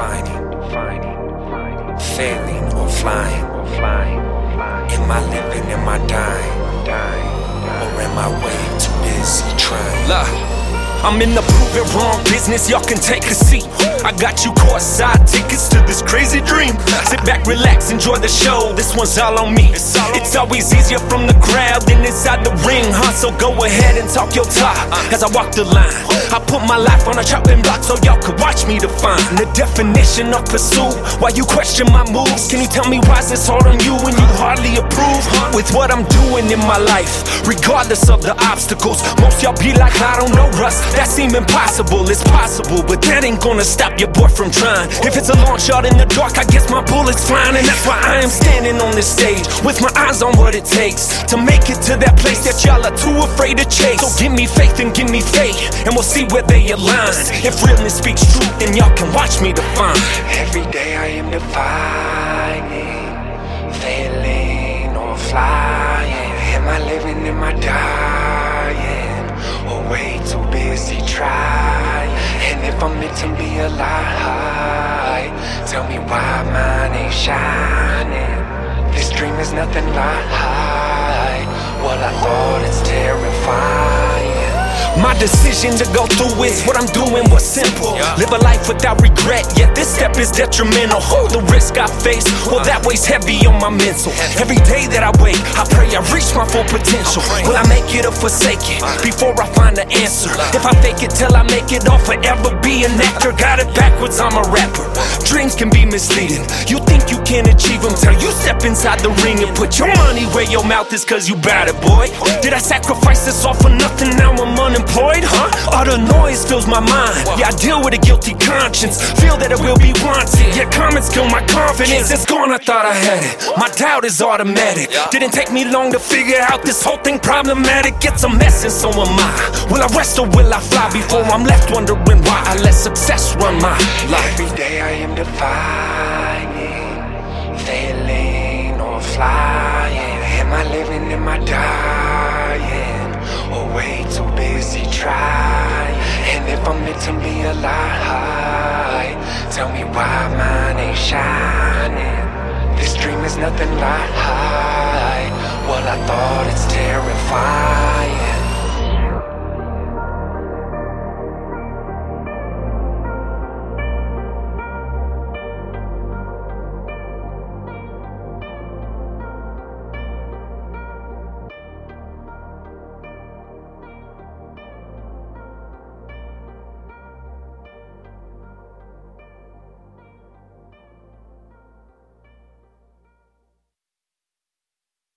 defining, failing or flying. Am I living? Am I dying? Or am I way too busy trying? Love. I'm in the prove it wrong business, y'all can take a seat. I got you courtside tickets to this crazy dream. Sit back, relax, enjoy the show. This one's all on me. It's always easier from the crowd than inside the ring, huh? So go ahead and talk your talk uh. as I walk the line. I put my life on a chopping block so y'all could watch me define the definition of pursuit. Why you question my moves? Can you tell me why it's hard on you when you hardly approve with what I'm doing in my life? Regardless of the obstacles, most y'all be like, I don't know, Russ. That seem impossible, it's possible, but that ain't gonna stop your boy from trying. If it's a long shot in the dark, I guess my bullet's flying, and that's why I am standing on this stage with my eyes on what it takes to make it to that place that y'all are too afraid to chase. So give me faith and give me faith, and we'll see where they align. If realness speaks truth, then y'all can watch me define. Every day I am defining, failing or flying. Am I living? Am I alive, tell me why mine ain't shining. This dream is nothing like what I thought it's terrifying. My decision to go through is what I'm doing was simple. Live a life without regret, yet this step is detrimental. Hold the risk I face, well, that weighs heavy on my mental. Every day that I wake, I pray I reach my full potential. Will I make it or forsake it before I find the answer? If I fake it till I make it, I'll forever be an actor. Got it backwards, I'm a rapper. Dreams can be misleading. You think you can achieve them till you step inside the ring and put your money where your mouth is, cause you bad it, boy. Did I sacrifice this all for nothing? Now I'm unemployed, huh? All the noise fills my mind. Yeah, I deal with a guilty conscience. Feel that it will be wanted. Yeah, comments kill my confidence. It's gone, I thought I had it. My doubt is automatic. Didn't take me long to figure out this whole thing problematic. It's a mess, and so am I. Will I rest or will I fly before I'm left wondering why I let success run my life? Every day I am defining, failing or flying. Am I living? Am I dying? Or way trying? And if I'm meant to be a alive, tell me why mine ain't shining. This dream is nothing like what I thought it's terrifying.